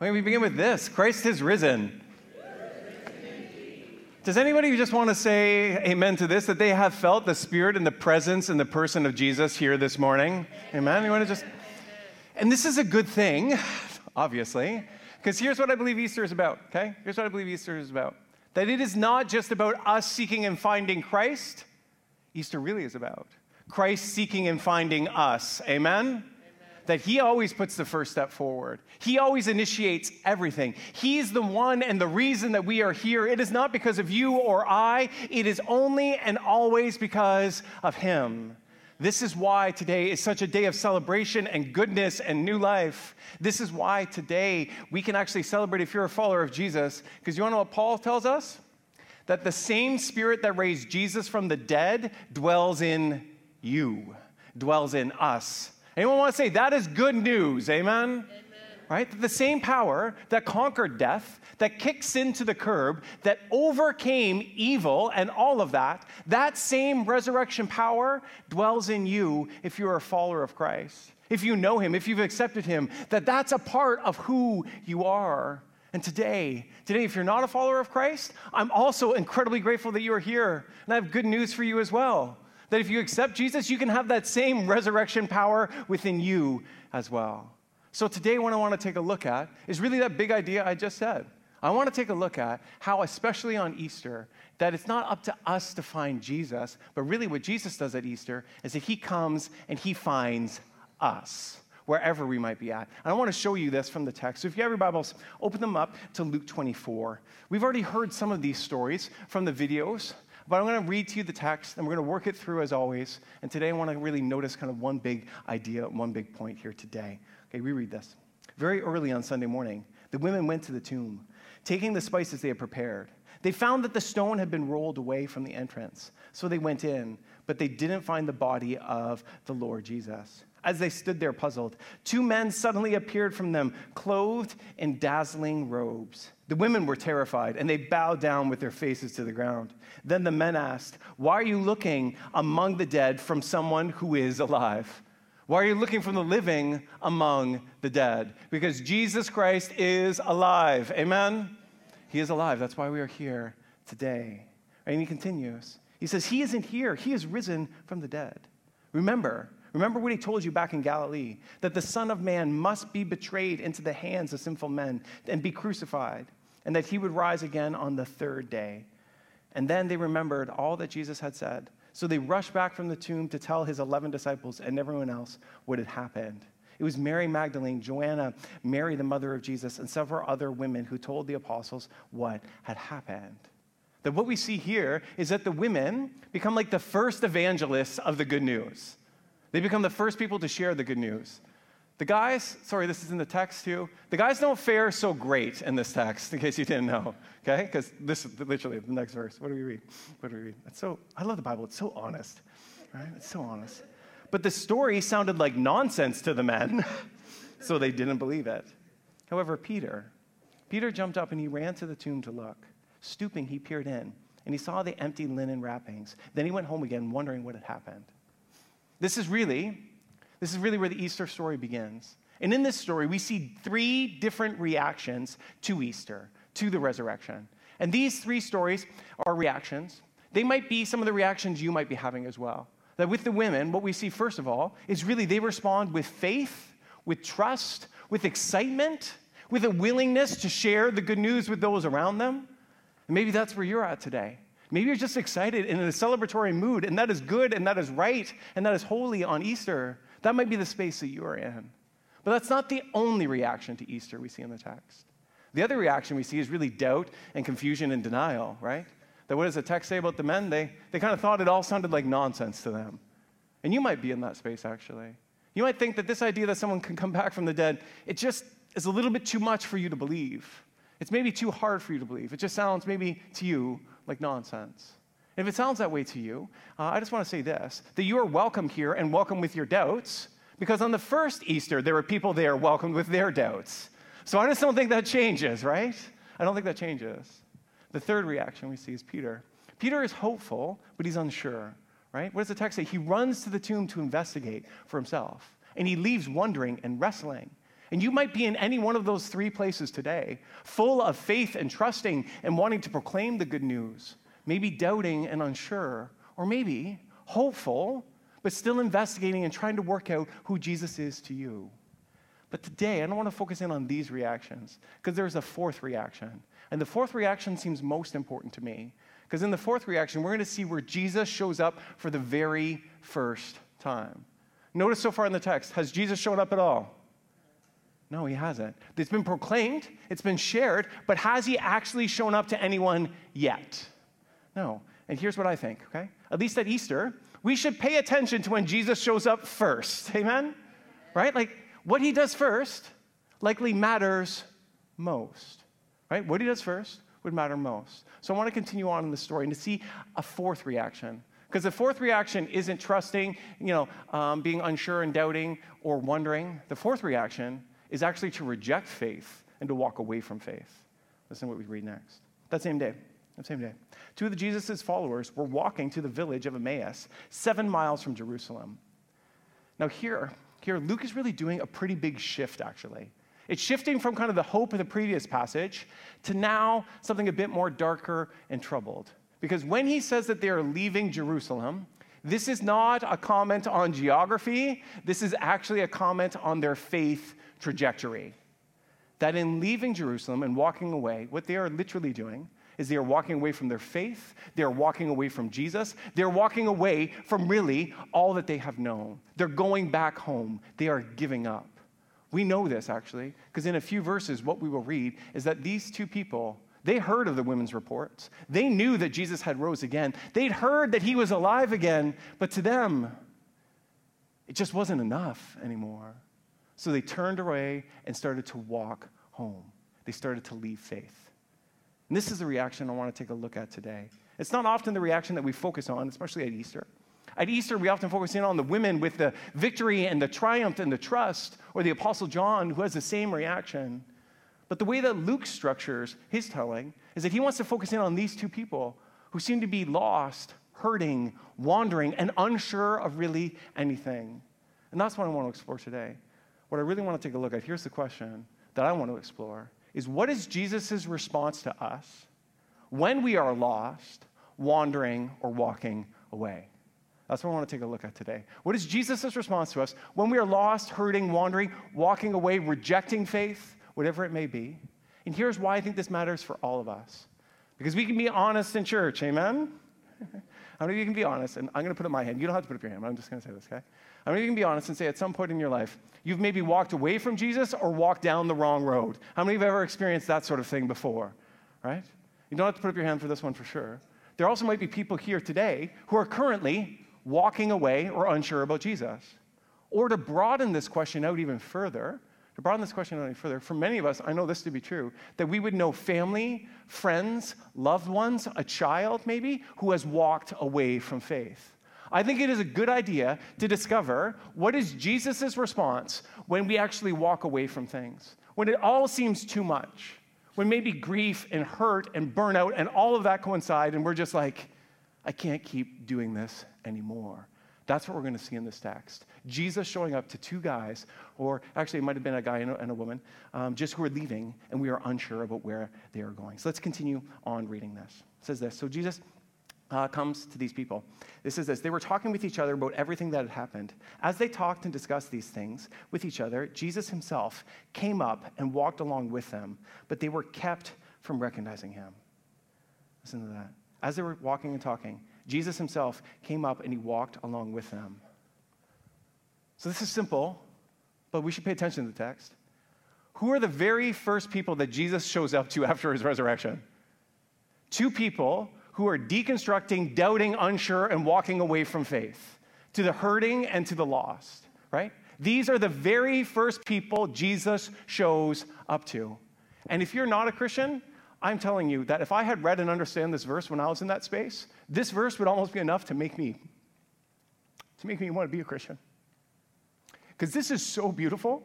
We begin with this Christ is risen. Does anybody just want to say amen to this? That they have felt the spirit and the presence and the person of Jesus here this morning? Amen? You want to just. And this is a good thing, obviously, because here's what I believe Easter is about, okay? Here's what I believe Easter is about that it is not just about us seeking and finding Christ, Easter really is about Christ seeking and finding us. Amen? That He always puts the first step forward. He always initiates everything. He's the one and the reason that we are here. It is not because of you or I, it is only and always because of Him. This is why today is such a day of celebration and goodness and new life. This is why today we can actually celebrate if you're a follower of Jesus. Because you want to know what Paul tells us? That the same spirit that raised Jesus from the dead dwells in you, dwells in us. Anyone want to say that is good news? Amen? Amen. Right? The same power that conquered death, that kicks sin to the curb, that overcame evil and all of that, that same resurrection power dwells in you if you're a follower of Christ. If you know him, if you've accepted him, that that's a part of who you are. And today, today, if you're not a follower of Christ, I'm also incredibly grateful that you are here. And I have good news for you as well that if you accept Jesus, you can have that same resurrection power within you as well. So today, what I want to take a look at is really that big idea I just said. I want to take a look at how, especially on Easter, that it's not up to us to find Jesus, but really what Jesus does at Easter is that he comes and he finds us wherever we might be at. And I want to show you this from the text. So if you have your Bibles, open them up to Luke 24. We've already heard some of these stories from the videos but I'm going to read to you the text and we're going to work it through as always. And today I want to really notice kind of one big idea, one big point here today. Okay, we read this. Very early on Sunday morning, the women went to the tomb, taking the spices they had prepared. They found that the stone had been rolled away from the entrance. So they went in, but they didn't find the body of the Lord Jesus. As they stood there puzzled, two men suddenly appeared from them, clothed in dazzling robes. The women were terrified and they bowed down with their faces to the ground. Then the men asked, Why are you looking among the dead from someone who is alive? Why are you looking from the living among the dead? Because Jesus Christ is alive. Amen? He is alive. That's why we are here today. And he continues. He says, He isn't here. He is risen from the dead. Remember, Remember what he told you back in Galilee that the Son of Man must be betrayed into the hands of sinful men and be crucified and that he would rise again on the third day. And then they remembered all that Jesus had said. So they rushed back from the tomb to tell his 11 disciples and everyone else what had happened. It was Mary Magdalene, Joanna, Mary, the mother of Jesus, and several other women who told the apostles what had happened. That what we see here is that the women become like the first evangelists of the good news. They become the first people to share the good news. The guys, sorry, this is in the text too. The guys don't fare so great in this text, in case you didn't know, okay? Because this is literally the next verse. What do we read? What do we read? It's so, I love the Bible. It's so honest, right? It's so honest. But the story sounded like nonsense to the men, so they didn't believe it. However, Peter, Peter jumped up and he ran to the tomb to look. Stooping, he peered in, and he saw the empty linen wrappings. Then he went home again, wondering what had happened. This is really this is really where the Easter story begins. And in this story, we see three different reactions to Easter, to the resurrection. And these three stories are reactions. They might be some of the reactions you might be having as well. That with the women, what we see first of all is really they respond with faith, with trust, with excitement, with a willingness to share the good news with those around them. And maybe that's where you're at today. Maybe you're just excited and in a celebratory mood, and that is good and that is right and that is holy on Easter. That might be the space that you are in. But that's not the only reaction to Easter we see in the text. The other reaction we see is really doubt and confusion and denial, right? That what does the text say about the men? They, they kind of thought it all sounded like nonsense to them. And you might be in that space, actually. You might think that this idea that someone can come back from the dead, it just is a little bit too much for you to believe. It's maybe too hard for you to believe. It just sounds maybe to you like nonsense. If it sounds that way to you, uh, I just want to say this that you are welcome here and welcome with your doubts, because on the first Easter, there were people there welcomed with their doubts. So I just don't think that changes, right? I don't think that changes. The third reaction we see is Peter. Peter is hopeful, but he's unsure, right? What does the text say? He runs to the tomb to investigate for himself, and he leaves wondering and wrestling. And you might be in any one of those three places today, full of faith and trusting and wanting to proclaim the good news, maybe doubting and unsure, or maybe hopeful, but still investigating and trying to work out who Jesus is to you. But today, I don't want to focus in on these reactions because there's a fourth reaction. And the fourth reaction seems most important to me because in the fourth reaction, we're going to see where Jesus shows up for the very first time. Notice so far in the text, has Jesus shown up at all? No, he hasn't. It's been proclaimed, it's been shared, but has he actually shown up to anyone yet? No. And here's what I think, okay? At least at Easter, we should pay attention to when Jesus shows up first. Amen? Right? Like, what he does first likely matters most, right? What he does first would matter most. So I want to continue on in the story and to see a fourth reaction. Because the fourth reaction isn't trusting, you know, um, being unsure and doubting or wondering. The fourth reaction is actually to reject faith and to walk away from faith. Listen to what we read next. That same day, that same day, two of Jesus' followers were walking to the village of Emmaus, seven miles from Jerusalem. Now, here, here, Luke is really doing a pretty big shift, actually. It's shifting from kind of the hope of the previous passage to now something a bit more darker and troubled. Because when he says that they are leaving Jerusalem, this is not a comment on geography, this is actually a comment on their faith trajectory. That in leaving Jerusalem and walking away, what they are literally doing is they are walking away from their faith, they are walking away from Jesus, they're walking away from really all that they have known. They're going back home, they are giving up. We know this actually, because in a few verses, what we will read is that these two people, they heard of the women's reports. They knew that Jesus had rose again. They'd heard that he was alive again, but to them, it just wasn't enough anymore. So they turned away and started to walk home. They started to leave faith. And this is the reaction I want to take a look at today. It's not often the reaction that we focus on, especially at Easter. At Easter, we often focus in on the women with the victory and the triumph and the trust, or the Apostle John, who has the same reaction. But the way that Luke structures his telling is that he wants to focus in on these two people who seem to be lost, hurting, wandering, and unsure of really anything. And that's what I want to explore today. What I really want to take a look at here's the question that I want to explore is what is Jesus' response to us when we are lost, wandering, or walking away? That's what I want to take a look at today. What is Jesus' response to us when we are lost, hurting, wandering, walking away, rejecting faith, whatever it may be? And here's why I think this matters for all of us. Because we can be honest in church, amen? How many of you can be honest? And I'm going to put up my hand. You don't have to put up your hand, I'm just going to say this, okay? How many of you can be honest and say at some point in your life, you've maybe walked away from Jesus or walked down the wrong road? How many of you have ever experienced that sort of thing before? Right? You don't have to put up your hand for this one for sure. There also might be people here today who are currently walking away or unsure about Jesus. Or to broaden this question out even further, to broaden this question any further, for many of us, I know this to be true, that we would know family, friends, loved ones, a child maybe, who has walked away from faith. I think it is a good idea to discover what is Jesus' response when we actually walk away from things, when it all seems too much, when maybe grief and hurt and burnout and all of that coincide, and we're just like, I can't keep doing this anymore. That's what we're going to see in this text. Jesus showing up to two guys, or actually, it might have been a guy and a, and a woman, um, just who are leaving, and we are unsure about where they are going. So let's continue on reading this. It says this So Jesus uh, comes to these people. This is this. They were talking with each other about everything that had happened. As they talked and discussed these things with each other, Jesus himself came up and walked along with them, but they were kept from recognizing him. Listen to that. As they were walking and talking, Jesus himself came up and he walked along with them. So this is simple, but we should pay attention to the text. Who are the very first people that Jesus shows up to after his resurrection? Two people who are deconstructing, doubting, unsure, and walking away from faith, to the hurting and to the lost, right? These are the very first people Jesus shows up to. And if you're not a Christian, I'm telling you that if I had read and understand this verse when I was in that space, this verse would almost be enough to make me to make me want to be a Christian. Because this is so beautiful.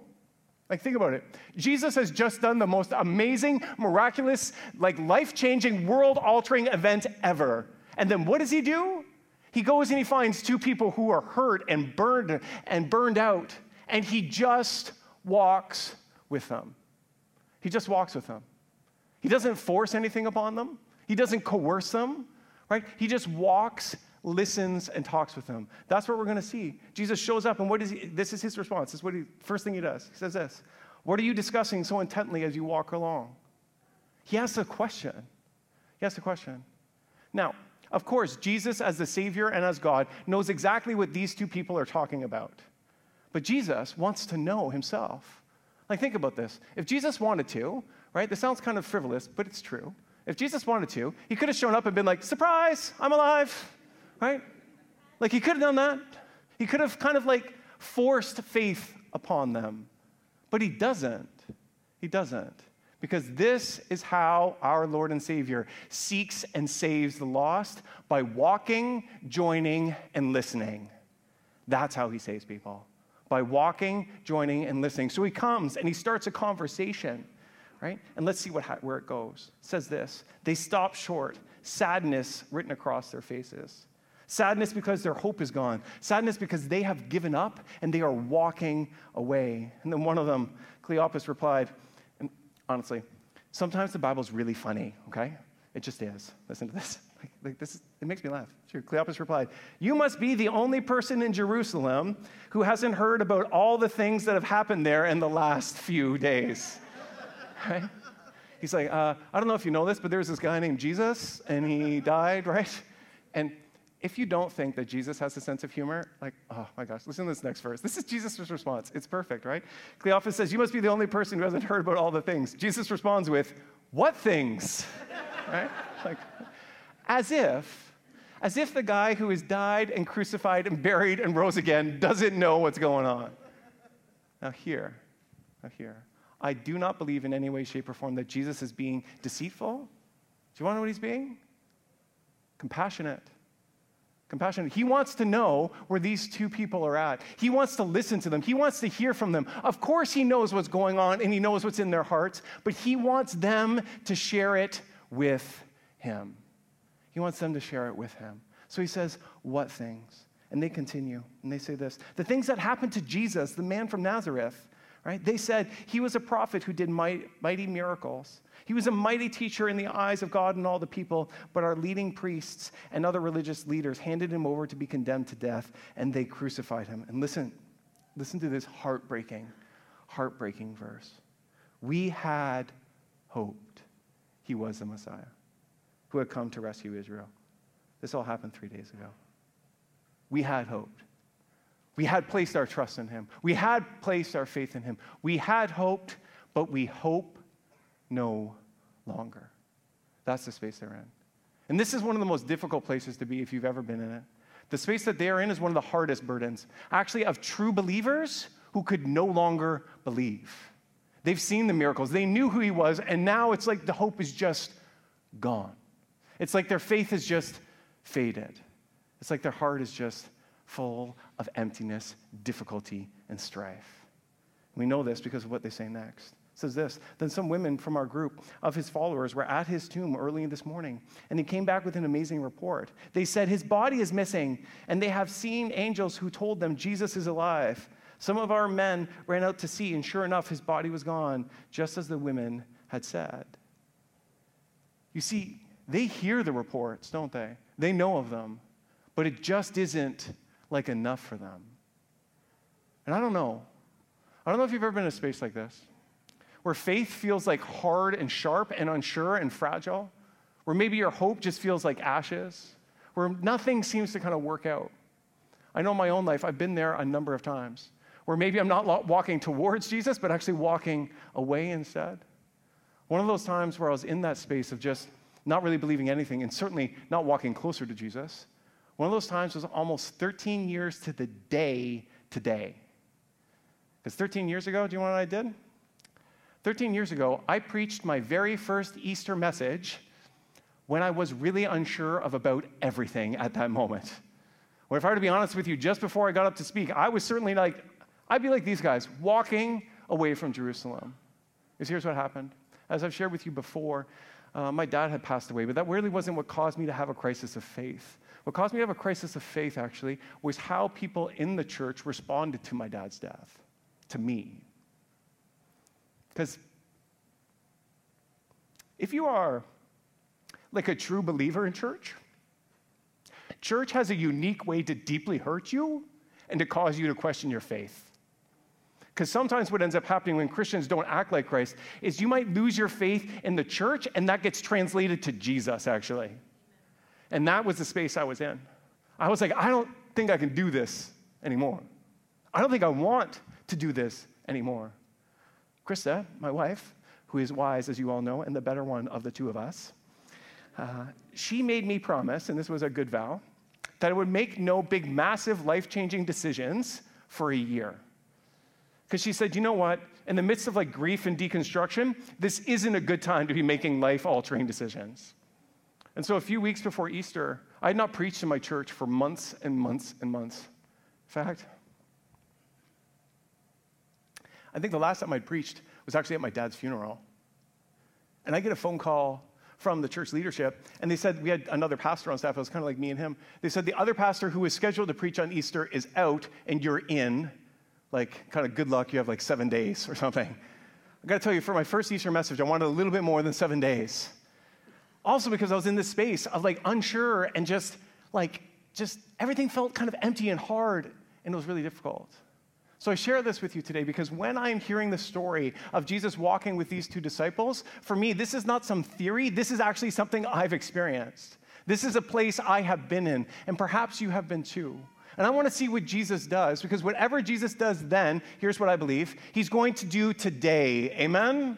Like, think about it. Jesus has just done the most amazing, miraculous, like life changing, world altering event ever. And then what does he do? He goes and he finds two people who are hurt and burned and burned out, and he just walks with them. He just walks with them. He doesn't force anything upon them, he doesn't coerce them, right? He just walks, listens, and talks with them. That's what we're going to see. Jesus shows up, and what is he? This is his response. This is what he, first thing he does. He says this What are you discussing so intently as you walk along? He asks a question. He asks a question. Now, of course, Jesus, as the Savior and as God, knows exactly what these two people are talking about. But Jesus wants to know himself. Like, think about this. If Jesus wanted to, right, this sounds kind of frivolous, but it's true. If Jesus wanted to, he could have shown up and been like, surprise, I'm alive, right? Like, he could have done that. He could have kind of like forced faith upon them. But he doesn't. He doesn't. Because this is how our Lord and Savior seeks and saves the lost by walking, joining, and listening. That's how he saves people. By walking, joining, and listening. So he comes and he starts a conversation, right? And let's see what, where it goes. It says this They stop short, sadness written across their faces. Sadness because their hope is gone. Sadness because they have given up and they are walking away. And then one of them, Cleopas, replied, and honestly, sometimes the Bible's really funny, okay? It just is. Listen to this. Like, like this is, it makes me laugh. Sure. Cleopas replied, You must be the only person in Jerusalem who hasn't heard about all the things that have happened there in the last few days. right? He's like, uh, I don't know if you know this, but there's this guy named Jesus, and he died, right? And if you don't think that Jesus has a sense of humor, like, oh my gosh, listen to this next verse. This is Jesus' response. It's perfect, right? Cleopas says, You must be the only person who hasn't heard about all the things. Jesus responds with, What things? right? Like, as if, as if the guy who has died and crucified and buried and rose again doesn't know what's going on. Now, here, now, here, I do not believe in any way, shape, or form that Jesus is being deceitful. Do you want to know what he's being? Compassionate compassionate. He wants to know where these two people are at. He wants to listen to them. He wants to hear from them. Of course, he knows what's going on and he knows what's in their hearts, but he wants them to share it with him. He wants them to share it with him. So he says, What things? And they continue and they say this The things that happened to Jesus, the man from Nazareth, right? They said he was a prophet who did mighty miracles. He was a mighty teacher in the eyes of God and all the people, but our leading priests and other religious leaders handed him over to be condemned to death, and they crucified him. And listen, listen to this heartbreaking, heartbreaking verse. We had hoped he was the Messiah who had come to rescue Israel. This all happened three days ago. We had hoped. We had placed our trust in him. We had placed our faith in him. We had hoped, but we hope no longer. That's the space they're in. And this is one of the most difficult places to be if you've ever been in it. The space that they're in is one of the hardest burdens, actually, of true believers who could no longer believe. They've seen the miracles, they knew who he was, and now it's like the hope is just gone. It's like their faith is just faded. It's like their heart is just full of emptiness, difficulty, and strife. We know this because of what they say next says this Then some women from our group of his followers were at his tomb early this morning, and he came back with an amazing report. They said, His body is missing, and they have seen angels who told them Jesus is alive. Some of our men ran out to see, and sure enough, his body was gone, just as the women had said. You see, they hear the reports, don't they? They know of them, but it just isn't like enough for them. And I don't know. I don't know if you've ever been in a space like this where faith feels like hard and sharp and unsure and fragile, where maybe your hope just feels like ashes, where nothing seems to kind of work out. I know my own life, I've been there a number of times, where maybe I'm not walking towards Jesus, but actually walking away instead. One of those times where I was in that space of just not really believing anything and certainly not walking closer to Jesus. One of those times was almost 13 years to the day today. Because 13 years ago, do you know what I did? 13 years ago, I preached my very first Easter message when I was really unsure of about everything at that moment. Or if I were to be honest with you, just before I got up to speak, I was certainly like, I'd be like these guys, walking away from Jerusalem. Because here's what happened. As I've shared with you before, uh, my dad had passed away, but that really wasn't what caused me to have a crisis of faith. What caused me to have a crisis of faith, actually, was how people in the church responded to my dad's death, to me. Because if you are like a true believer in church, church has a unique way to deeply hurt you and to cause you to question your faith. Because sometimes what ends up happening when Christians don't act like Christ is you might lose your faith in the church, and that gets translated to Jesus, actually. And that was the space I was in. I was like, I don't think I can do this anymore. I don't think I want to do this anymore. Krista, my wife, who is wise, as you all know, and the better one of the two of us, uh, she made me promise, and this was a good vow, that I would make no big, massive, life changing decisions for a year. Because she said, you know what? In the midst of like grief and deconstruction, this isn't a good time to be making life altering decisions. And so a few weeks before Easter, I had not preached in my church for months and months and months. In fact, I think the last time I'd preached was actually at my dad's funeral. And I get a phone call from the church leadership, and they said we had another pastor on staff. It was kind of like me and him. They said the other pastor who was scheduled to preach on Easter is out, and you're in like, kind of good luck, you have like seven days or something. I gotta tell you, for my first Easter message, I wanted a little bit more than seven days. Also, because I was in this space of like unsure and just like, just everything felt kind of empty and hard, and it was really difficult. So I share this with you today because when I'm hearing the story of Jesus walking with these two disciples, for me, this is not some theory, this is actually something I've experienced. This is a place I have been in, and perhaps you have been too. And I want to see what Jesus does because whatever Jesus does then, here's what I believe he's going to do today. Amen? Amen?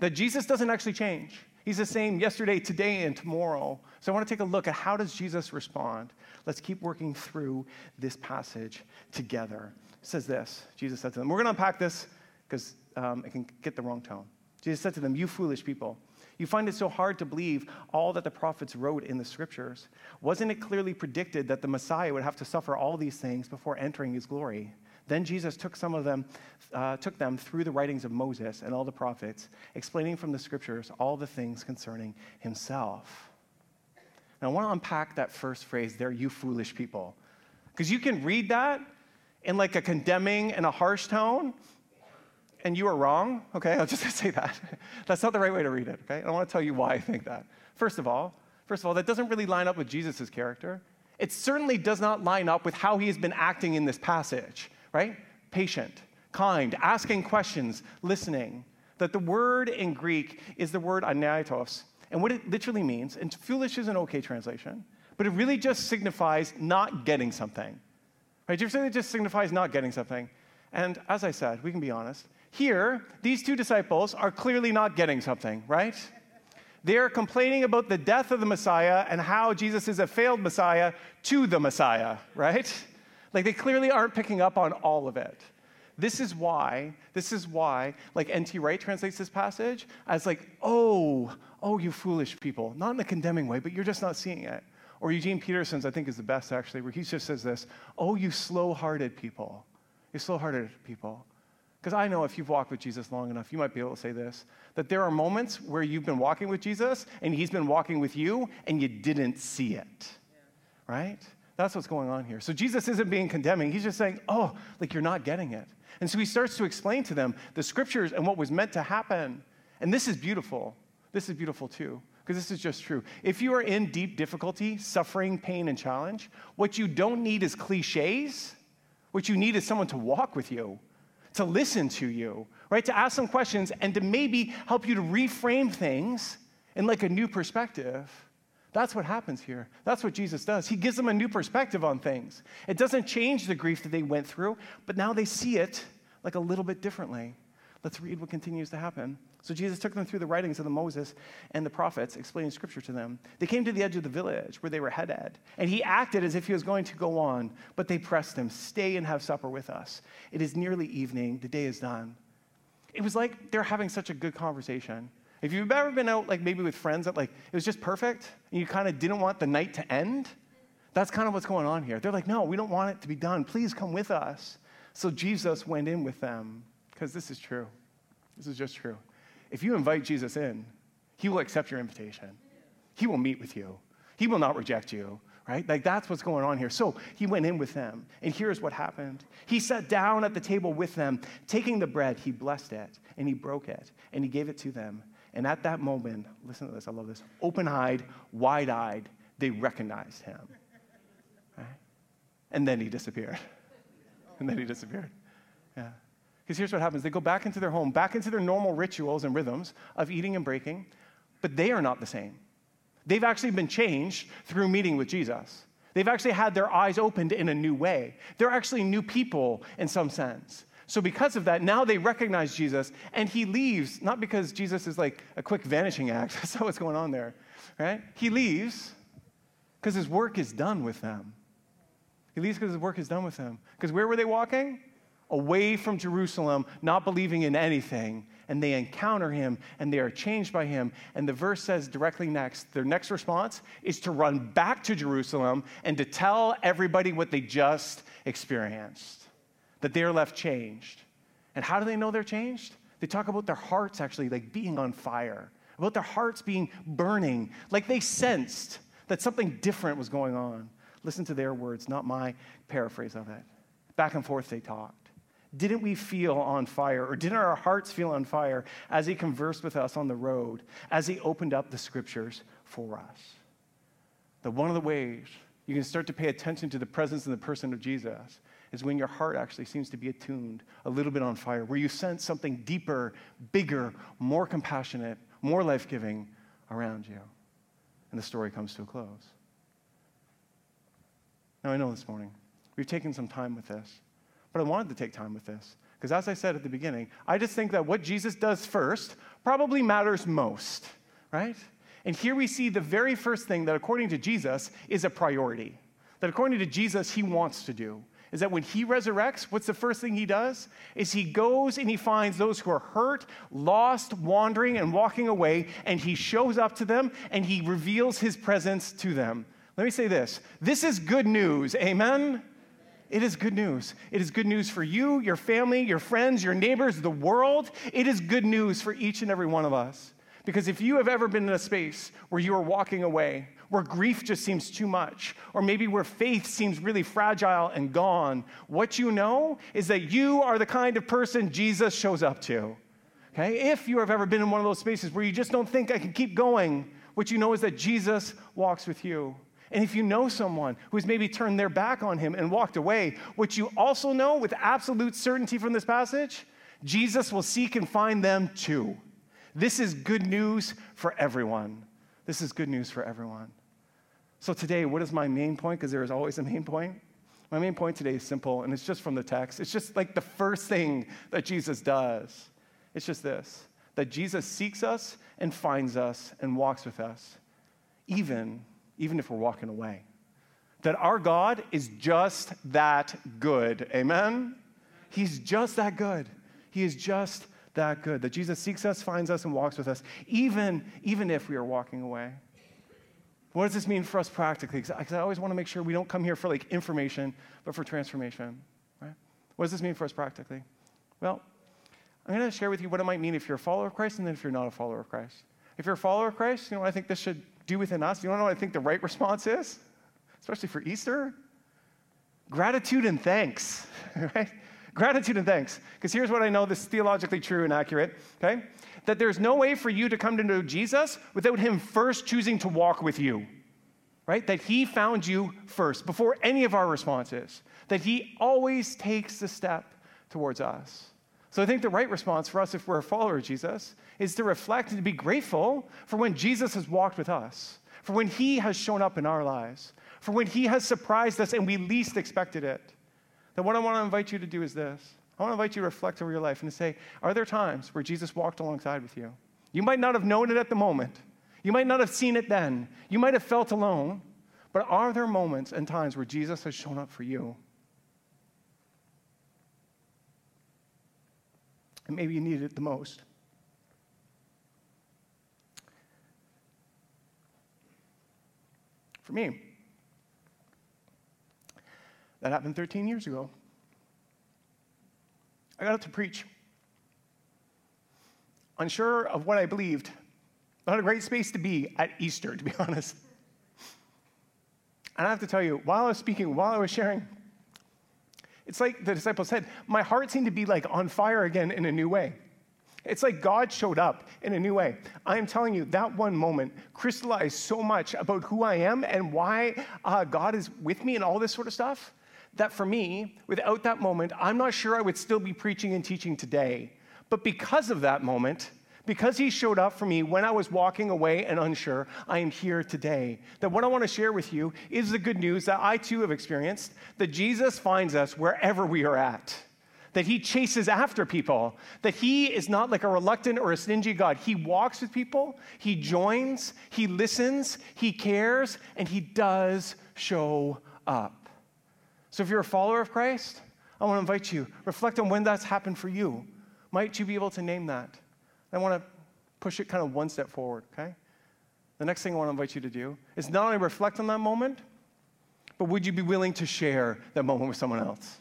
That Jesus doesn't actually change. He's the same yesterday, today, and tomorrow. So I want to take a look at how does Jesus respond. Let's keep working through this passage together. It says this Jesus said to them, We're going to unpack this because um, it can get the wrong tone. Jesus said to them, You foolish people. You find it so hard to believe all that the prophets wrote in the scriptures. Wasn't it clearly predicted that the Messiah would have to suffer all these things before entering his glory? Then Jesus took some of them, uh, took them through the writings of Moses and all the prophets, explaining from the scriptures all the things concerning himself. Now, I want to unpack that first phrase there, you foolish people. Because you can read that in like a condemning and a harsh tone, and you are wrong, okay? I'll just say that. That's not the right way to read it, okay? I want to tell you why I think that. First of all, first of all, that doesn't really line up with Jesus' character. It certainly does not line up with how he has been acting in this passage, right? Patient, kind, asking questions, listening. That the word in Greek is the word anaitos, and what it literally means, and foolish is an okay translation, but it really just signifies not getting something. Right? It just signifies not getting something? And as I said, we can be honest, here, these two disciples are clearly not getting something, right? They're complaining about the death of the Messiah and how Jesus is a failed Messiah to the Messiah, right? Like they clearly aren't picking up on all of it. This is why, this is why, like N.T. Wright translates this passage as like, oh, oh, you foolish people. Not in a condemning way, but you're just not seeing it. Or Eugene Peterson's, I think, is the best actually, where he just says this, oh, you slow hearted people. You slow hearted people. Because I know if you've walked with Jesus long enough, you might be able to say this that there are moments where you've been walking with Jesus and he's been walking with you and you didn't see it. Yeah. Right? That's what's going on here. So Jesus isn't being condemning. He's just saying, oh, like you're not getting it. And so he starts to explain to them the scriptures and what was meant to happen. And this is beautiful. This is beautiful too, because this is just true. If you are in deep difficulty, suffering, pain, and challenge, what you don't need is cliches. What you need is someone to walk with you to listen to you, right? To ask some questions and to maybe help you to reframe things in like a new perspective. That's what happens here. That's what Jesus does. He gives them a new perspective on things. It doesn't change the grief that they went through, but now they see it like a little bit differently. Let's read what continues to happen. So Jesus took them through the writings of the Moses and the prophets, explaining scripture to them. They came to the edge of the village where they were headed, and he acted as if he was going to go on, but they pressed him, "Stay and have supper with us. It is nearly evening, the day is done." It was like they're having such a good conversation. If you've ever been out like maybe with friends that like it was just perfect and you kind of didn't want the night to end, that's kind of what's going on here. They're like, "No, we don't want it to be done. Please come with us." So Jesus went in with them because this is true. This is just true. If you invite Jesus in, he will accept your invitation. He will meet with you. He will not reject you, right? Like that's what's going on here. So he went in with them, and here's what happened. He sat down at the table with them. Taking the bread, he blessed it, and he broke it, and he gave it to them. And at that moment, listen to this, I love this open eyed, wide eyed, they recognized him. Right? And then he disappeared. And then he disappeared. Yeah. Because here's what happens they go back into their home, back into their normal rituals and rhythms of eating and breaking, but they are not the same. They've actually been changed through meeting with Jesus. They've actually had their eyes opened in a new way. They're actually new people in some sense. So, because of that, now they recognize Jesus and he leaves, not because Jesus is like a quick vanishing act. That's not what's going on there, right? He leaves because his work is done with them. He leaves because his work is done with them. Because where were they walking? Away from Jerusalem, not believing in anything. And they encounter him and they are changed by him. And the verse says directly next, their next response is to run back to Jerusalem and to tell everybody what they just experienced, that they are left changed. And how do they know they're changed? They talk about their hearts actually like being on fire, about their hearts being burning, like they sensed that something different was going on. Listen to their words, not my paraphrase of it. Back and forth they talked. Didn't we feel on fire, or didn't our hearts feel on fire as he conversed with us on the road, as he opened up the scriptures for us? That one of the ways you can start to pay attention to the presence and the person of Jesus is when your heart actually seems to be attuned, a little bit on fire, where you sense something deeper, bigger, more compassionate, more life giving around you. And the story comes to a close. Now, I know this morning we've taken some time with this, but I wanted to take time with this because, as I said at the beginning, I just think that what Jesus does first probably matters most, right? And here we see the very first thing that, according to Jesus, is a priority. That, according to Jesus, he wants to do is that when he resurrects, what's the first thing he does? Is he goes and he finds those who are hurt, lost, wandering, and walking away, and he shows up to them and he reveals his presence to them. Let me say this this is good news. Amen? It is good news. It is good news for you, your family, your friends, your neighbors, the world. It is good news for each and every one of us. Because if you have ever been in a space where you are walking away, where grief just seems too much, or maybe where faith seems really fragile and gone, what you know is that you are the kind of person Jesus shows up to. Okay? If you have ever been in one of those spaces where you just don't think I can keep going, what you know is that Jesus walks with you. And if you know someone who's maybe turned their back on him and walked away, what you also know with absolute certainty from this passage, Jesus will seek and find them too. This is good news for everyone. This is good news for everyone. So, today, what is my main point? Because there is always a main point. My main point today is simple, and it's just from the text. It's just like the first thing that Jesus does. It's just this that Jesus seeks us and finds us and walks with us, even even if we're walking away. That our God is just that good. Amen? He's just that good. He is just that good. That Jesus seeks us, finds us, and walks with us, even, even if we are walking away. What does this mean for us practically? Because I always want to make sure we don't come here for like information, but for transformation. Right? What does this mean for us practically? Well, I'm going to share with you what it might mean if you're a follower of Christ and then if you're not a follower of Christ. If you're a follower of Christ, you know, what I think this should do within us. You know what I think the right response is? Especially for Easter? Gratitude and thanks, right? Gratitude and thanks. Because here's what I know this is theologically true and accurate, okay? That there's no way for you to come to know Jesus without him first choosing to walk with you, right? That he found you first before any of our responses. That he always takes the step towards us. So I think the right response for us, if we're a follower of Jesus, is to reflect and to be grateful for when Jesus has walked with us, for when he has shown up in our lives, for when he has surprised us and we least expected it. That what I want to invite you to do is this I want to invite you to reflect over your life and to say, are there times where Jesus walked alongside with you? You might not have known it at the moment, you might not have seen it then, you might have felt alone, but are there moments and times where Jesus has shown up for you? and maybe you needed it the most. For me, that happened 13 years ago. I got up to preach. Unsure of what I believed. Not a great space to be at Easter, to be honest. And I have to tell you, while I was speaking, while I was sharing, it's like the disciples said, my heart seemed to be like on fire again in a new way. It's like God showed up in a new way. I am telling you, that one moment crystallized so much about who I am and why uh, God is with me and all this sort of stuff that for me, without that moment, I'm not sure I would still be preaching and teaching today. But because of that moment, because he showed up for me when I was walking away and unsure, I am here today. That what I want to share with you is the good news that I too have experienced that Jesus finds us wherever we are at. That he chases after people, that he is not like a reluctant or a stingy God. He walks with people, he joins, he listens, he cares, and he does show up. So if you're a follower of Christ, I want to invite you, reflect on when that's happened for you. Might you be able to name that? I want to push it kind of one step forward, okay? The next thing I want to invite you to do is not only reflect on that moment, but would you be willing to share that moment with someone else?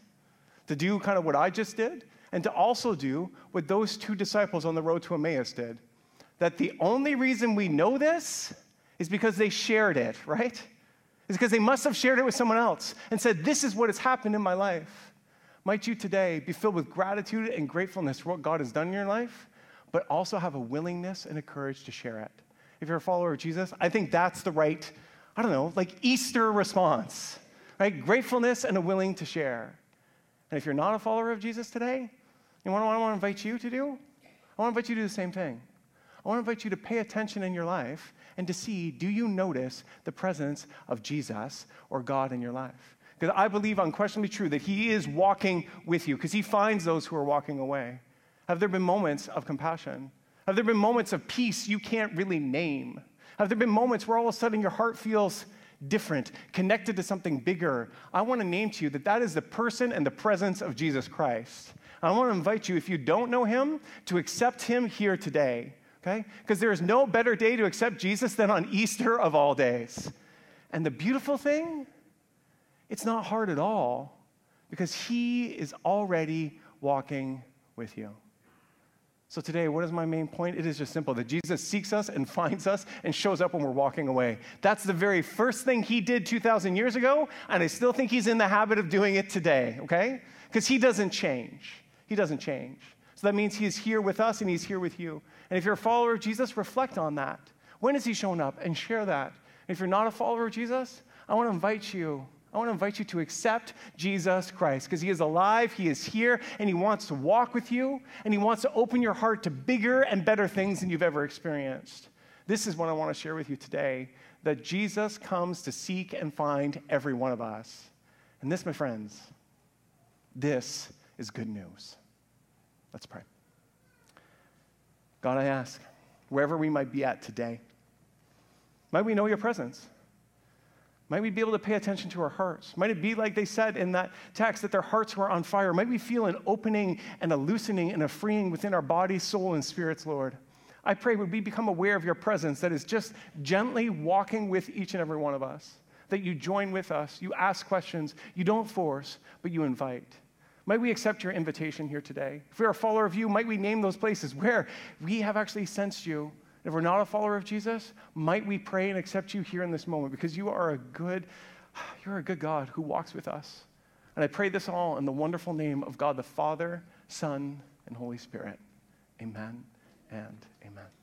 To do kind of what I just did, and to also do what those two disciples on the road to Emmaus did. That the only reason we know this is because they shared it, right? Because they must have shared it with someone else and said, This is what has happened in my life. Might you today be filled with gratitude and gratefulness for what God has done in your life but also have a willingness and a courage to share it. If you're a follower of Jesus, I think that's the right, I don't know, like Easter response, right? Gratefulness and a willing to share. And if you're not a follower of Jesus today, you know what I want to invite you to do? I want to invite you to do the same thing. I want to invite you to pay attention in your life and to see do you notice the presence of Jesus or God in your life? Because I believe unquestionably true that He is walking with you because He finds those who are walking away. Have there been moments of compassion? Have there been moments of peace you can't really name? Have there been moments where all of a sudden your heart feels different, connected to something bigger? I want to name to you that that is the person and the presence of Jesus Christ. I want to invite you, if you don't know him, to accept him here today, okay? Because there is no better day to accept Jesus than on Easter of all days. And the beautiful thing, it's not hard at all because he is already walking with you. So, today, what is my main point? It is just simple that Jesus seeks us and finds us and shows up when we're walking away. That's the very first thing he did 2,000 years ago, and I still think he's in the habit of doing it today, okay? Because he doesn't change. He doesn't change. So, that means he's here with us and he's here with you. And if you're a follower of Jesus, reflect on that. When has he shown up? And share that. And if you're not a follower of Jesus, I want to invite you I want to invite you to accept Jesus Christ because He is alive, He is here, and He wants to walk with you, and He wants to open your heart to bigger and better things than you've ever experienced. This is what I want to share with you today that Jesus comes to seek and find every one of us. And this, my friends, this is good news. Let's pray. God, I ask, wherever we might be at today, might we know your presence? Might we be able to pay attention to our hearts? Might it be like they said in that text that their hearts were on fire? Might we feel an opening and a loosening and a freeing within our body, soul, and spirits, Lord? I pray would we become aware of your presence that is just gently walking with each and every one of us. That you join with us, you ask questions, you don't force, but you invite. Might we accept your invitation here today? If we are a follower of you, might we name those places where we have actually sensed you if we're not a follower of Jesus, might we pray and accept you here in this moment because you are a good, you're a good God who walks with us. And I pray this all in the wonderful name of God the Father, Son, and Holy Spirit. Amen and amen.